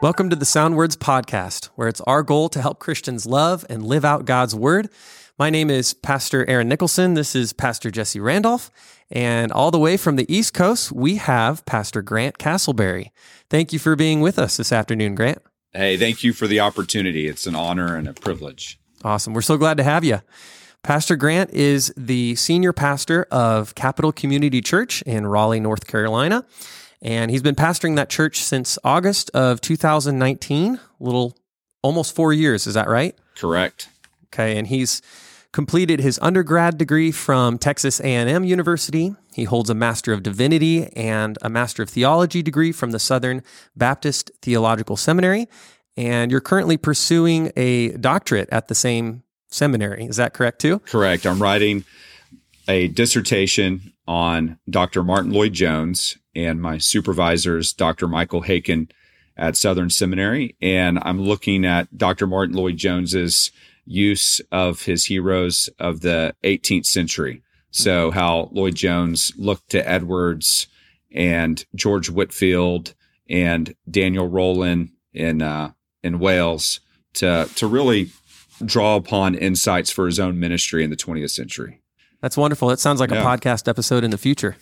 Welcome to the Sound Words Podcast, where it's our goal to help Christians love and live out God's Word. My name is Pastor Aaron Nicholson. This is Pastor Jesse Randolph. And all the way from the East Coast, we have Pastor Grant Castleberry. Thank you for being with us this afternoon, Grant. Hey, thank you for the opportunity. It's an honor and a privilege. Awesome. We're so glad to have you. Pastor Grant is the senior pastor of Capital Community Church in Raleigh, North Carolina. And he's been pastoring that church since August of 2019, a little almost four years. Is that right? Correct. Okay. And he's completed his undergrad degree from Texas A&M University. He holds a Master of Divinity and a Master of Theology degree from the Southern Baptist Theological Seminary. And you're currently pursuing a doctorate at the same seminary. Is that correct too? Correct. I'm writing a dissertation on Dr. Martyn Lloyd-Jones and my supervisors, Dr. Michael Haykin at Southern Seminary. And I'm looking at Dr. Martyn Lloyd-Jones's use of his heroes of the 18th century. So how Lloyd Jones looked to Edwards and George Whitefield and Daniel Rowland in uh, in Wales to to really draw upon insights for his own ministry in the 20th century. That's wonderful. That sounds like yeah. a podcast episode in the future.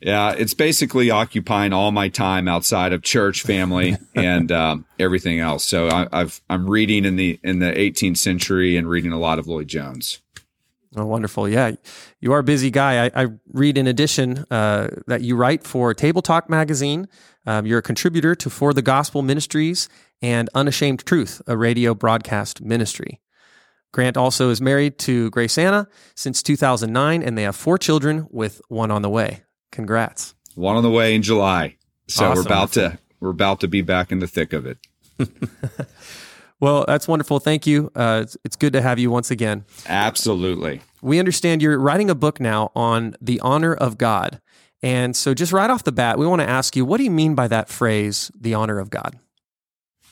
Yeah, it's basically occupying all my time outside of church, family, and um, everything else. So I, have I'm reading in the in the 18th century and reading a lot of Lloyd Jones. Oh, wonderful! Yeah, you are a busy guy. I, I read in addition uh, that you write for Table Talk magazine. Um, you're a contributor to For the Gospel Ministries and Unashamed Truth, a radio broadcast ministry. Grant also is married to Grace Anna since 2009, and they have four children with one on the way. Congrats. One on the way in July. So awesome. we're about to we're about to be back in the thick of it. well, that's wonderful. Thank you. Uh, it's, it's good to have you once again. Absolutely. We understand you're writing a book now on the honor of God. And so, just right off the bat, we want to ask you what do you mean by that phrase, the honor of God?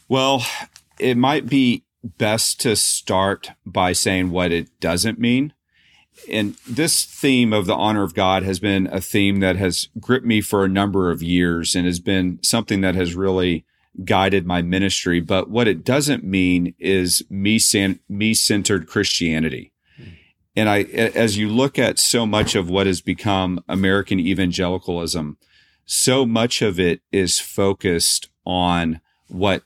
Well, it might be best to start by saying what it doesn't mean and this theme of the honor of God has been a theme that has gripped me for a number of years and has been something that has really guided my ministry. But what it doesn't mean is me, me centered Christianity. And I, as you look at so much of what has become American evangelicalism, so much of it is focused on what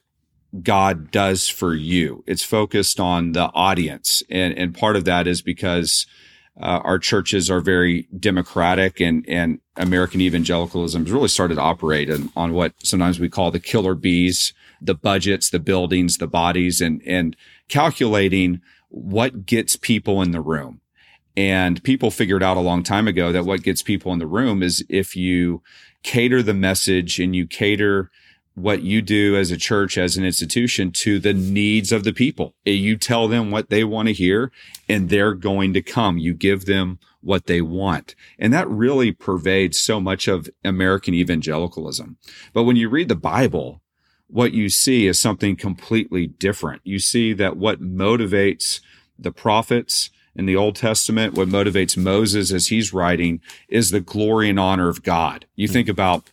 God does for you. It's focused on the audience. And, and part of that is because uh, our churches are very democratic and, and American evangelicalism has really started to operate on, on what sometimes we call the killer bees, the budgets, the buildings, the bodies, and, and calculating what gets people in the room. And people figured out a long time ago that what gets people in the room is if you cater the message and you cater what you do as a church, as an institution to the needs of the people. Eh, you tell them what they want to hear and they're going to come. You give them what they want. And that really pervades so much of American evangelicalism. But when you read the Bible, what you see is something completely different. You see that what motivates the prophets in the Old Testament, what motivates Moses as he's writing is the glory and honor of God. You hmm. think about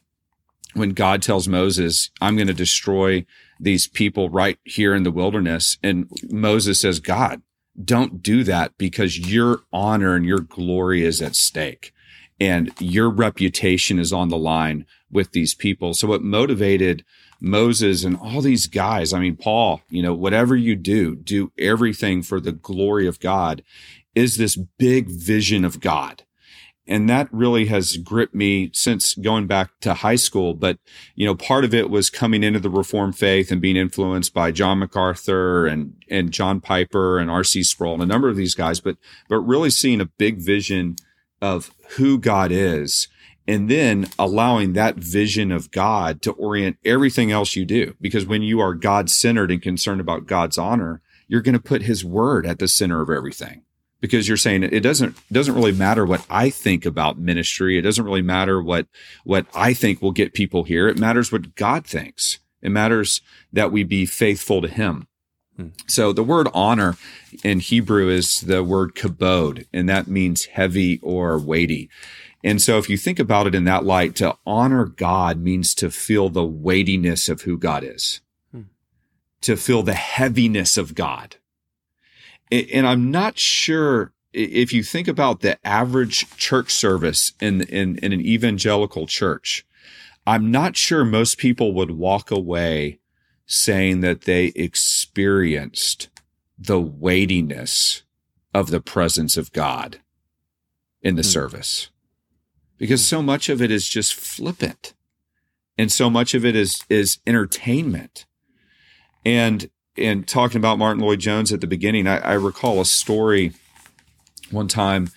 when God tells Moses, I'm going to destroy these people right here in the wilderness. And Moses says, God, don't do that because your honor and your glory is at stake and your reputation is on the line with these people. So what motivated Moses and all these guys, I mean, Paul, you know, whatever you do, do everything for the glory of God is this big vision of God and that really has gripped me since going back to high school. But, you know, part of it was coming into the Reformed faith and being influenced by John MacArthur and, and John Piper and R.C. Sproul and a number of these guys, but, but really seeing a big vision of who God is and then allowing that vision of God to orient everything else you do. Because when you are God centered and concerned about God's honor, you're going to put his word at the center of everything because you're saying it doesn't doesn't really matter what I think about ministry. It doesn't really matter what what I think will get people here. It matters what God thinks. It matters that we be faithful to Him. Hmm. So the word honor in Hebrew is the word kabod, and that means heavy or weighty. And so if you think about it in that light, to honor God means to feel the weightiness of who God is. to feel the heaviness of God. And I'm not sure if you think about the average church service in, in, in an evangelical church, I'm not sure most people would walk away saying that they experienced the weightiness of the presence of God in the mm. service. Because so much of it is just flippant. And so much of it is is entertainment. And and talking about Martyn lloyd-jones at the beginning I, I recall a story one time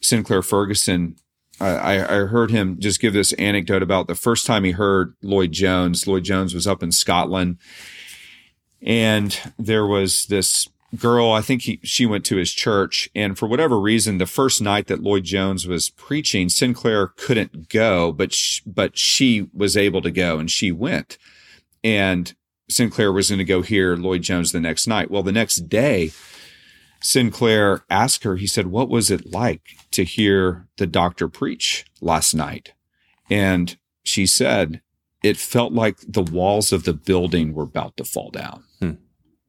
sinclair ferguson I, I heard him just give this anecdote about the first time he heard lloyd jones lloyd jones was up in scotland and there was this girl, I think he, she went to his church. And for whatever reason, the first night that Lloyd Jones was preaching, Sinclair couldn't go, but, sh- but she was able to go and she went. And Sinclair was going to go hear Lloyd Jones the next night. Well, the next day, Sinclair asked her, he said, What was it like to hear the doctor preach last night? And she said, It felt like the walls of the building were about to fall down. Hmm.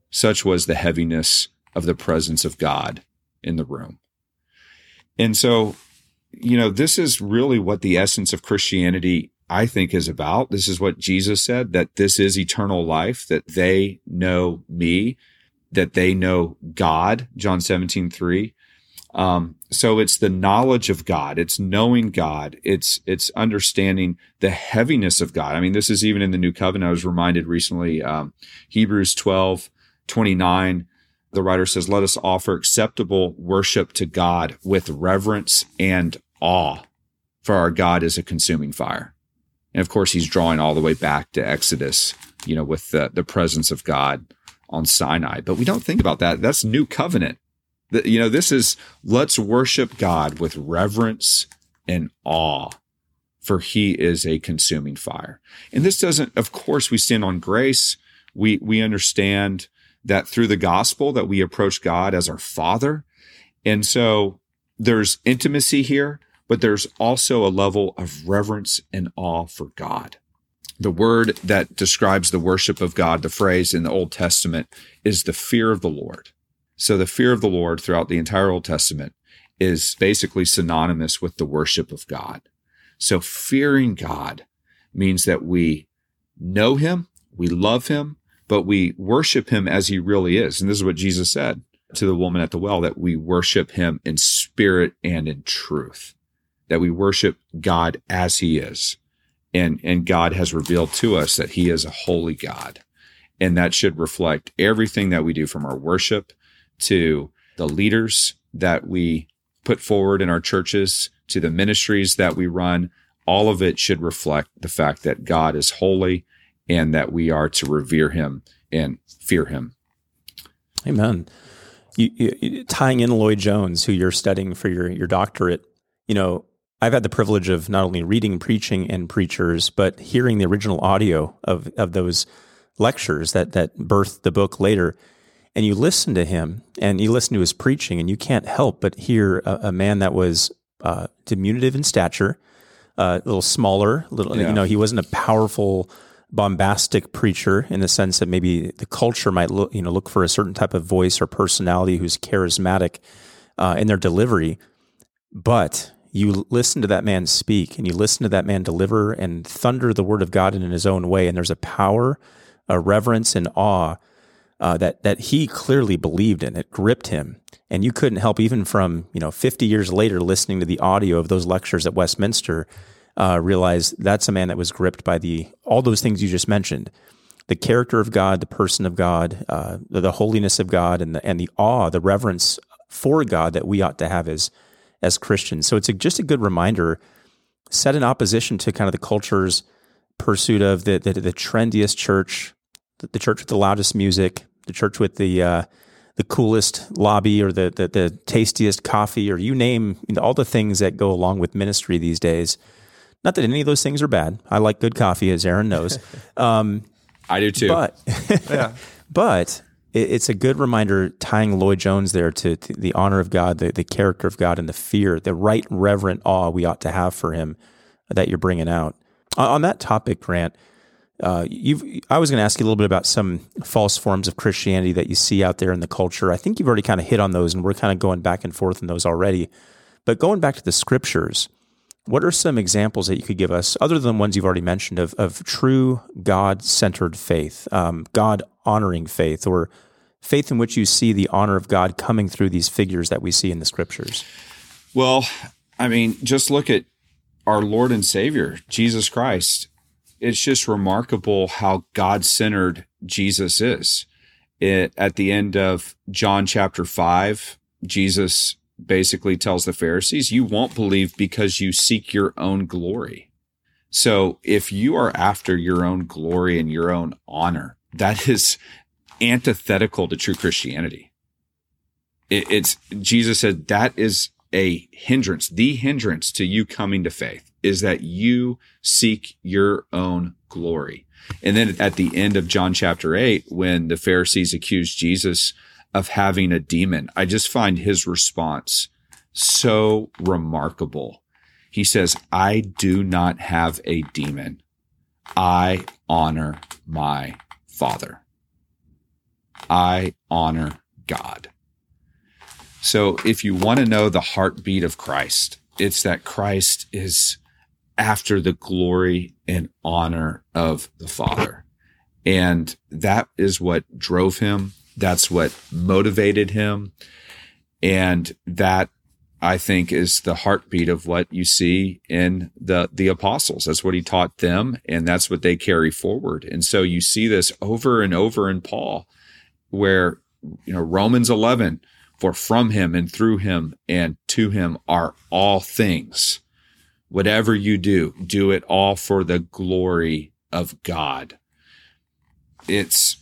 Such was the heaviness of the presence of God in the room. And so, you know, this is really what the essence of Christianity, I think, is about. This is what Jesus said that this is eternal life, that they know me, that they know God, John 17, 3. Um, so it's the knowledge of God. It's knowing God. It's, it's understanding the heaviness of God. I mean, this is even in the new covenant. I was reminded recently, um, Hebrews 12, 29, the writer says, Let us offer acceptable worship to God with reverence and awe, for our God is a consuming fire. And of course, he's drawing all the way back to Exodus, you know, with the, the presence of God on Sinai. But we don't think about that. That's new covenant. The, you know, this is let's worship God with reverence and awe, for he is a consuming fire. And this doesn't, of course, we stand on grace. We, we understand that through the gospel that we approach God as our father. And so there's intimacy here, but there's also a level of reverence and awe for God. The word that describes the worship of God, the phrase in the Old Testament is the fear of the Lord. So the fear of the Lord throughout the entire Old Testament is basically synonymous with the worship of God. So fearing God means that we know him, we love him, but we worship him as he really is. And this is what Jesus said to the woman at the well that we worship him in spirit and in truth, that we worship God as he is. And, and God has revealed to us that he is a holy God. And that should reflect everything that we do from our worship to the leaders that we put forward in our churches to the ministries that we run. All of it should reflect the fact that God is holy and that we are to revere him and fear him. Amen. You, you, tying in Lloyd Jones, who you're studying for your, your doctorate, you know, I've had the privilege of not only reading, preaching, and preachers, but hearing the original audio of, of those lectures that, that birthed the book later. And you listen to him and you listen to his preaching, and you can't help but hear a, a man that was uh, diminutive in stature, uh, a little smaller, little, yeah. you know, he wasn't a powerful bombastic preacher in the sense that maybe the culture might look, you know, look for a certain type of voice or personality who's charismatic uh, in their delivery. But you listen to that man speak and you listen to that man deliver and thunder the word of God in his own way. And there's a power, a reverence, and awe uh, that that he clearly believed in. It gripped him, and you couldn't help even from you know 50 years later listening to the audio of those lectures at Westminster uh, realize that's a man that was gripped by the all those things you just mentioned the character of God, the person of God, uh, the, the, holiness of God, and the and the awe, the reverence for God that we ought to have as as Christians. So it's a, just a good reminder, set in opposition to kind of the culture's pursuit of the the, the trendiest church, the, the, church with the loudest music, the church with the uh, the coolest lobby or the, the, the tastiest coffee, or you name you know, all the things that go along with ministry these days. Not that any of those things are bad. I like good coffee, as Aaron knows. Um, I do too. But, yeah. but it, it's a good reminder tying Lloyd Jones there to, to the honor of God, the, the character of God, and the fear, the right reverent awe we ought to have for Him that you're bringing out. On that topic, Grant, Uh, you've, I was going to ask you a little bit about some false forms of Christianity that you see out there in the culture. I think you've already kind of hit on those, and we're kind of going back and forth in those already. But going back to the scriptures, what are some examples that you could give us, other than ones you've already mentioned, of, of true God centered faith, um, God honoring faith, or faith in which you see the honor of God coming through these figures that we see in the scriptures? Well, I mean, just look at our Lord and Savior, Jesus Christ. It's just remarkable how God centered Jesus is. It, at the end of John chapter 5, Jesus basically tells the Pharisees, You won't believe because you seek your own glory. So if you are after your own glory and your own honor, that is antithetical to true Christianity. It, it's Jesus said that is a hindrance. The hindrance to you coming to faith is that you seek your own glory. And then at the end of John chapter 8, when the Pharisees accused Jesus of having a demon. I just find his response so remarkable. He says, I do not have a demon. I honor my Father. I honor God. So if you want to know the heartbeat of Christ, it's that Christ is after the glory and honor of the Father. And that is what drove him that's what motivated him. And that I think is the heartbeat of what you see in the, the apostles. That's what he taught them and that's what they carry forward. And so you see this over and over in Paul where, you know, Romans 11, for from him and through him and to him are all things. Whatever you do, do it all for the glory of God. It's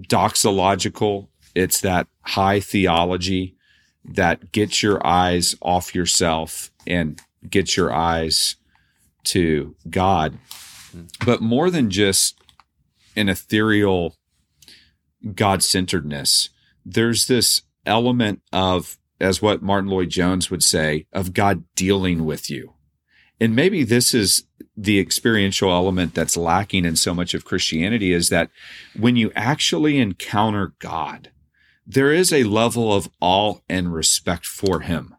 doxological. It's that high theology that gets your eyes off yourself and gets your eyes to God. But more than just an ethereal God centeredness, there's this element of, as what Martyn Lloyd-Jones would say, of God dealing with you. And maybe this is the experiential element that's lacking in so much of Christianity is that when you actually encounter God, there is a level of awe and respect for him.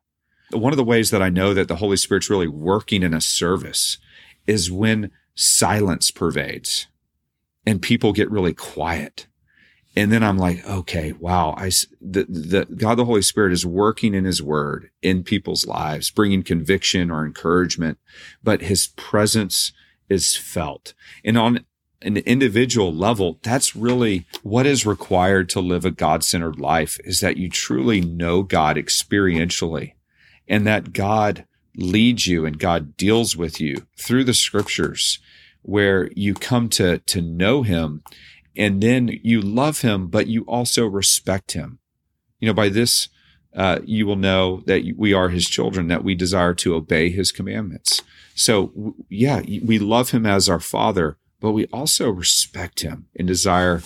One of the ways that I know that the Holy Spirit's really working in a service is when silence pervades and people get really quiet and then I'm like, okay, wow, I the, the God the Holy Spirit is working in His Word in people's lives, bringing conviction or encouragement, but His presence is felt, and on an individual level, that's really what is required to live a God centered life is that you truly know God experientially, and that God leads you and God deals with you through the Scriptures, where you come to to know Him and then you love him, but you also respect him. You know, by this, uh, you will know that we are his children, that we desire to obey his commandments. So, yeah, we love him as our father, but we also respect him and desire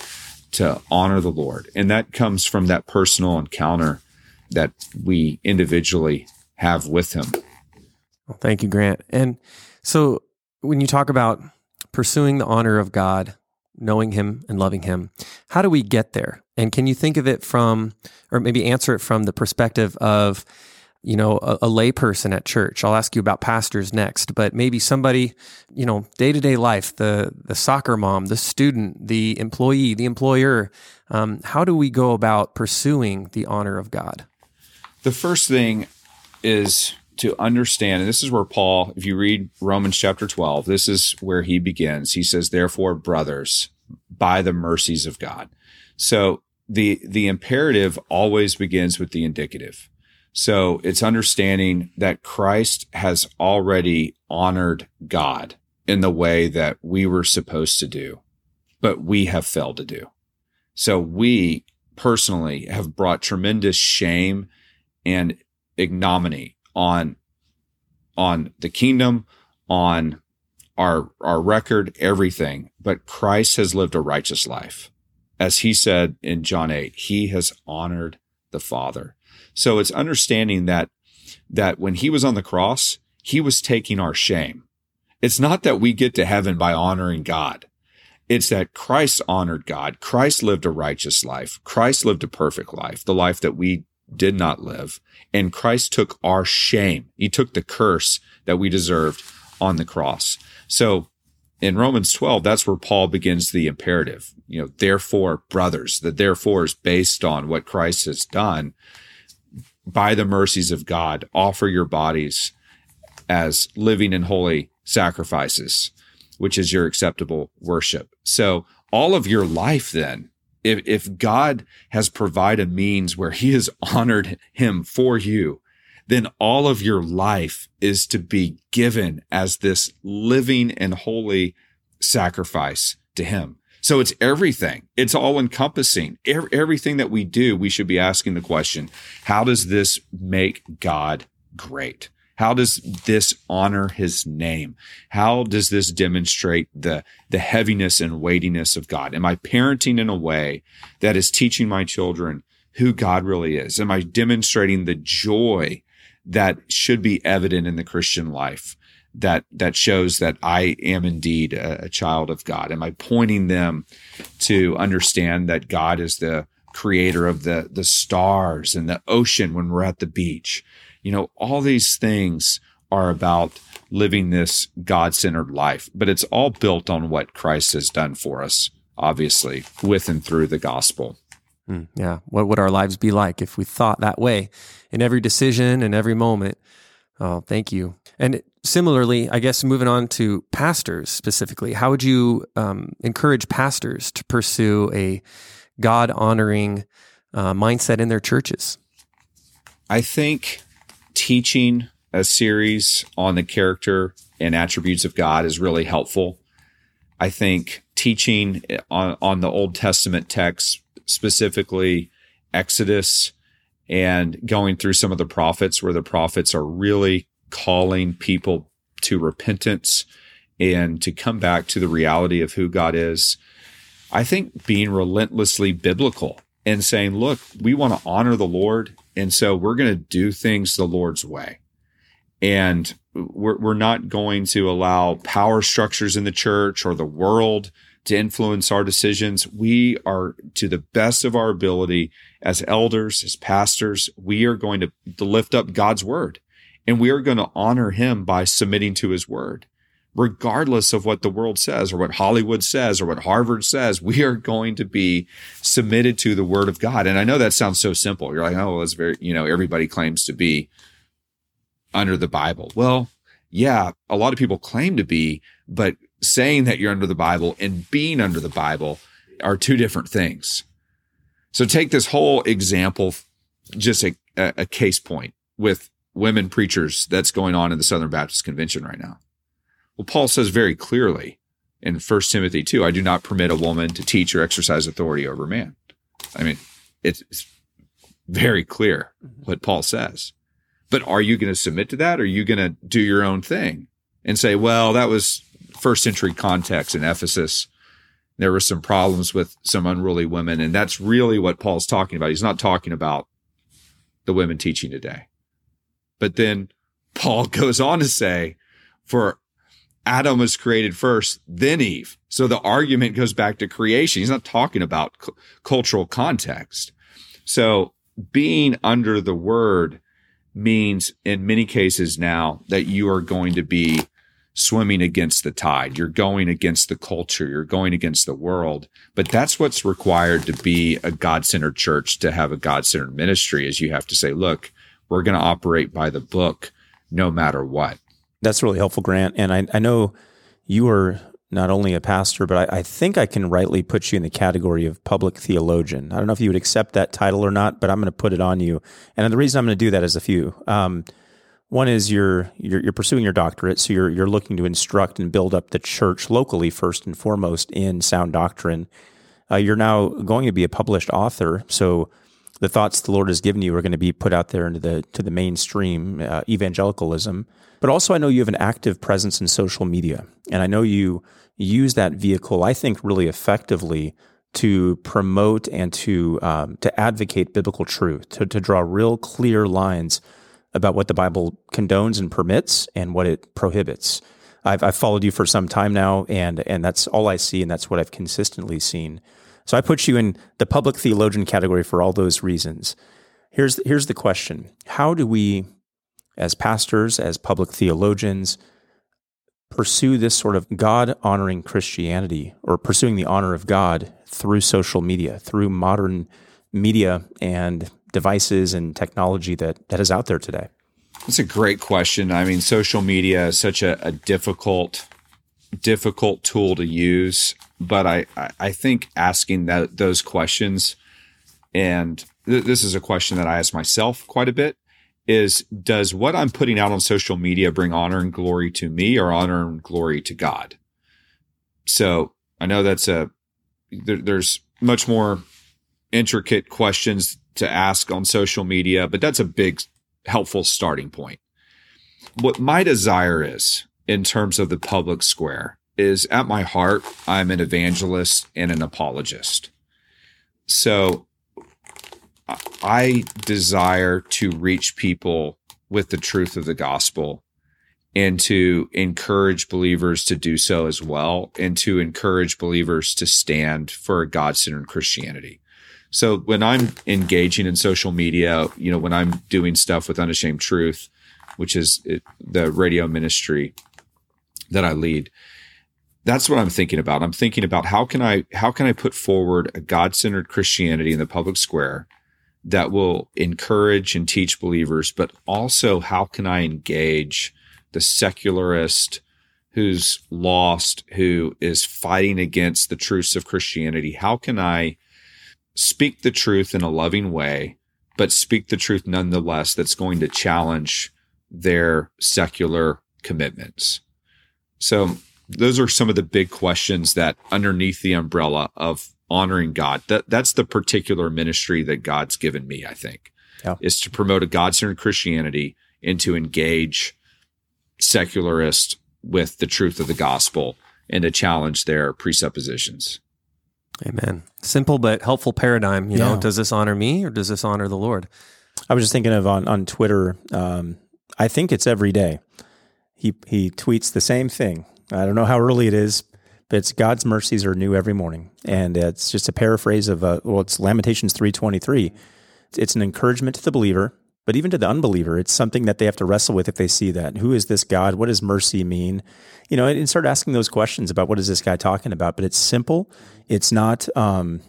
to honor the Lord. And that comes from that personal encounter that we individually have with him. Well, thank you, Grant. And so when you talk about pursuing the honor of God, knowing him and loving him. How do we get there? And can you think of it from, or maybe answer it from the perspective of, you know, a, a layperson at church? I'll ask you about pastors next, but maybe somebody, you know, day to day life, the the soccer mom, the student, the employee, the employer. Um, how do we go about pursuing the honor of God? The first thing is to understand, and this is where Paul, if you read Romans chapter 12, this is where he begins. He says, therefore, brothers, by the mercies of God. So the, the imperative always begins with the indicative. So it's understanding that Christ has already honored God in the way that we were supposed to do, but we have failed to do. So we personally have brought tremendous shame and ignominy on on the kingdom, on our our record, everything. But Christ has lived a righteous life. As he said in John 8, he has honored the Father. So it's understanding that that when he was on the cross, he was taking our shame. It's not that we get to heaven by honoring God. It's that Christ honored God. Christ lived a righteous life. Christ lived a perfect life, the life that we did not live. And Christ took our shame. He took the curse that we deserved on the cross. So in Romans 12, that's where Paul begins the imperative. You know, therefore, brothers, the therefore is based on what Christ has done. By the mercies of God, offer your bodies as living and holy sacrifices, which is your acceptable worship. So all of your life then, if, if God has provided means where he has honored him for you, then all of your life is to be given as this living and holy sacrifice to him. So it's everything. It's all encompassing. Everything that we do, we should be asking the question, how does this make God great? How does this honor his name? How does this demonstrate the, the heaviness and weightiness of God? Am I parenting in a way that is teaching my children who God really is? Am I demonstrating the joy that should be evident in the Christian life? that that shows that I am indeed a, a, child of God? Am I pointing them to understand that God is the creator of the the stars and the ocean when we're at the beach? You know, all these things are about living this God centered life, but it's all built on what Christ has done for us, obviously, with and through the gospel. Mm, yeah. What would our lives be like if we thought that way in every decision and every moment? Oh, thank you. And similarly, I guess moving on to pastors specifically, how would you um, encourage pastors to pursue a God honoring uh, mindset in their churches? I think teaching a series on the character and attributes of God is really helpful. I think teaching on, on the Old Testament texts, specifically Exodus, and going through some of the prophets where the prophets are really calling people to repentance and to come back to the reality of who God is. I think being relentlessly biblical and saying, look, we want to honor the Lord and so we're going to do things the Lord's way. And we're, we're not going to allow power structures in the church or the world to influence our decisions. We are, to the best of our ability, as elders, as pastors, we are going to, to lift up God's word and we are going to honor him by submitting to his word regardless of what the world says or what Hollywood says or what Harvard says, we are going to be submitted to the word of God. And I know that sounds so simple. You're like, oh, well, that's very, you know, everybody claims to be under the Bible. Well, yeah, a lot of people claim to be, but saying that you're under the Bible and being under the Bible are two different things. So take this whole example, just a, a case point with women preachers that's going on in the Southern Baptist Convention right now. Well, Paul says very clearly in 1 Timothy 2, I do not permit a woman to teach or exercise authority over man. I mean, it's, very clear mm-hmm. what Paul says. But are you going to submit to that? Or are you going to do your own thing and say, well, that was first century context in Ephesus. There were some problems with some unruly women. And that's really what Paul's talking about. He's not talking about the women teaching today. But then Paul goes on to say, for Adam was created first, then Eve. So the argument goes back to creation. He's not talking about c- cultural context. So being under the word means in many cases now that you are going to be swimming against the tide. You're going against the culture. You're going against the world. But that's what's required to be a God centered church, to have a God centered ministry is you have to say, look, we're going to operate by the book no matter what. That's really helpful, Grant. And I, I know you are not only a pastor, but I, I, think I can rightly put you in the category of public theologian. I don't know if you would accept that title or not, but I'm going to put it on you. And the reason I'm going to do that is a few. Um, one is you're, you're, you're pursuing your doctorate, so you're you're looking to instruct and build up the church locally first and foremost in sound doctrine. Uh, you're now going to be a published author, so the thoughts the Lord has given you are going to be put out there into the to the mainstream uh, evangelicalism. But also, I know you have an active presence in social media, and I know you use that vehicle, I think, really effectively to promote and to um, to advocate biblical truth, to, to draw real clear lines about what the Bible condones and permits and what it prohibits. I've, I've followed you for some time now, and and that's all I see, and that's what I've consistently seen. So I put you in the public theologian category for all those reasons. Here's here's the question: How do we, as pastors, as public theologians, pursue this sort of God honoring Christianity or pursuing the honor of God through social media, through modern media and devices and technology that, that is out there today? That's a great question. I mean, social media is such a, a difficult, difficult tool to use, but I, I think asking that those questions, and th- this is a question that I ask myself quite a bit, is does what I'm putting out on social media bring honor and glory to me or honor and glory to God? So I know that's a, there, there's much more intricate questions to ask on social media, but that's a big, helpful starting point. What my desire is in terms of the public square is at my heart, I'm an evangelist and an apologist. So I desire to reach people with the truth of the gospel and to encourage believers to do so as well and to encourage believers to stand for God-centered Christianity. So when I'm engaging in social media, you know, when I'm doing stuff with Unashamed Truth, which is the radio ministry that I lead, that's what I'm thinking about. I'm thinking about how can I how can I put forward a God-centered Christianity in the public square that will encourage and teach believers, but also how can I engage the secularist who's lost, who is fighting against the truths of Christianity? How can I speak the truth in a loving way, but speak the truth nonetheless that's going to challenge their secular commitments? So, those are some of the big questions that underneath the umbrella of honoring God. That that's the particular ministry that God's given me, I think. Yeah. Is to promote a God-centered Christianity and to engage secularists with the truth of the gospel and to challenge their presuppositions. Amen. Simple but helpful paradigm. You yeah. know, does this honor me or does this honor the Lord? I was just thinking of on on Twitter. Um, I think it's every day. He he tweets the same thing. I don't know how early it is, but it's God's mercies are new every morning, and it's just a paraphrase of uh, well, it's Lamentations three twenty three. It's an encouragement to the believer, but even to the unbeliever, it's something that they have to wrestle with if they see that. Who is this God? What does mercy mean? You know, and start asking those questions about what is this guy talking about. But it's simple. It's not. Um,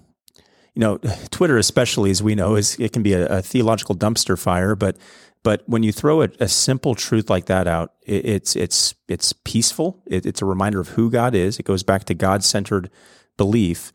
you know, Twitter, especially as we know, is it can be a, a theological dumpster fire, but but when you throw a, a simple truth like that out, it, it's it's it's peaceful. It, it's a reminder of who God is. It goes back to God centered belief,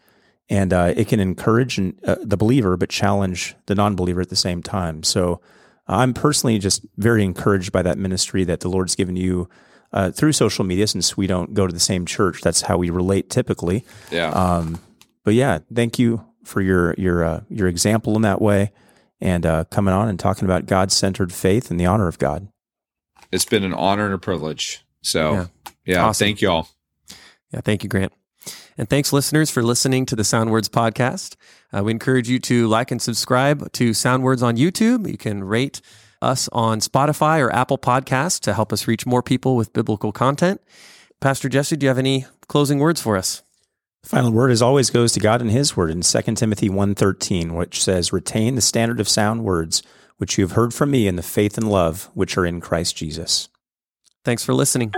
and uh, it can encourage uh, the believer, but challenge the non believer at the same time. So I'm personally just very encouraged by that ministry that the Lord's given you. Uh, through social media, since we don't go to the same church, that's how we relate typically. Yeah. Um, but yeah, thank you for your your uh, your example in that way and uh, coming on and talking about God centered faith and the honor of God. It's been an honor and a privilege. So, yeah, yeah awesome. thank you all. Yeah, thank you, Grant. And thanks, listeners, for listening to the Soundwords podcast. Uh, we encourage you to like and subscribe to Soundwords on YouTube. You can rate us on Spotify or Apple Podcasts to help us reach more people with biblical content. Pastor Jesse, do you have any closing words for us? Final word as always goes to God and his word in 2 Timothy 1:13 which says retain the standard of sound words which you have heard from me in the faith and love which are in Christ Jesus. Thanks for listening.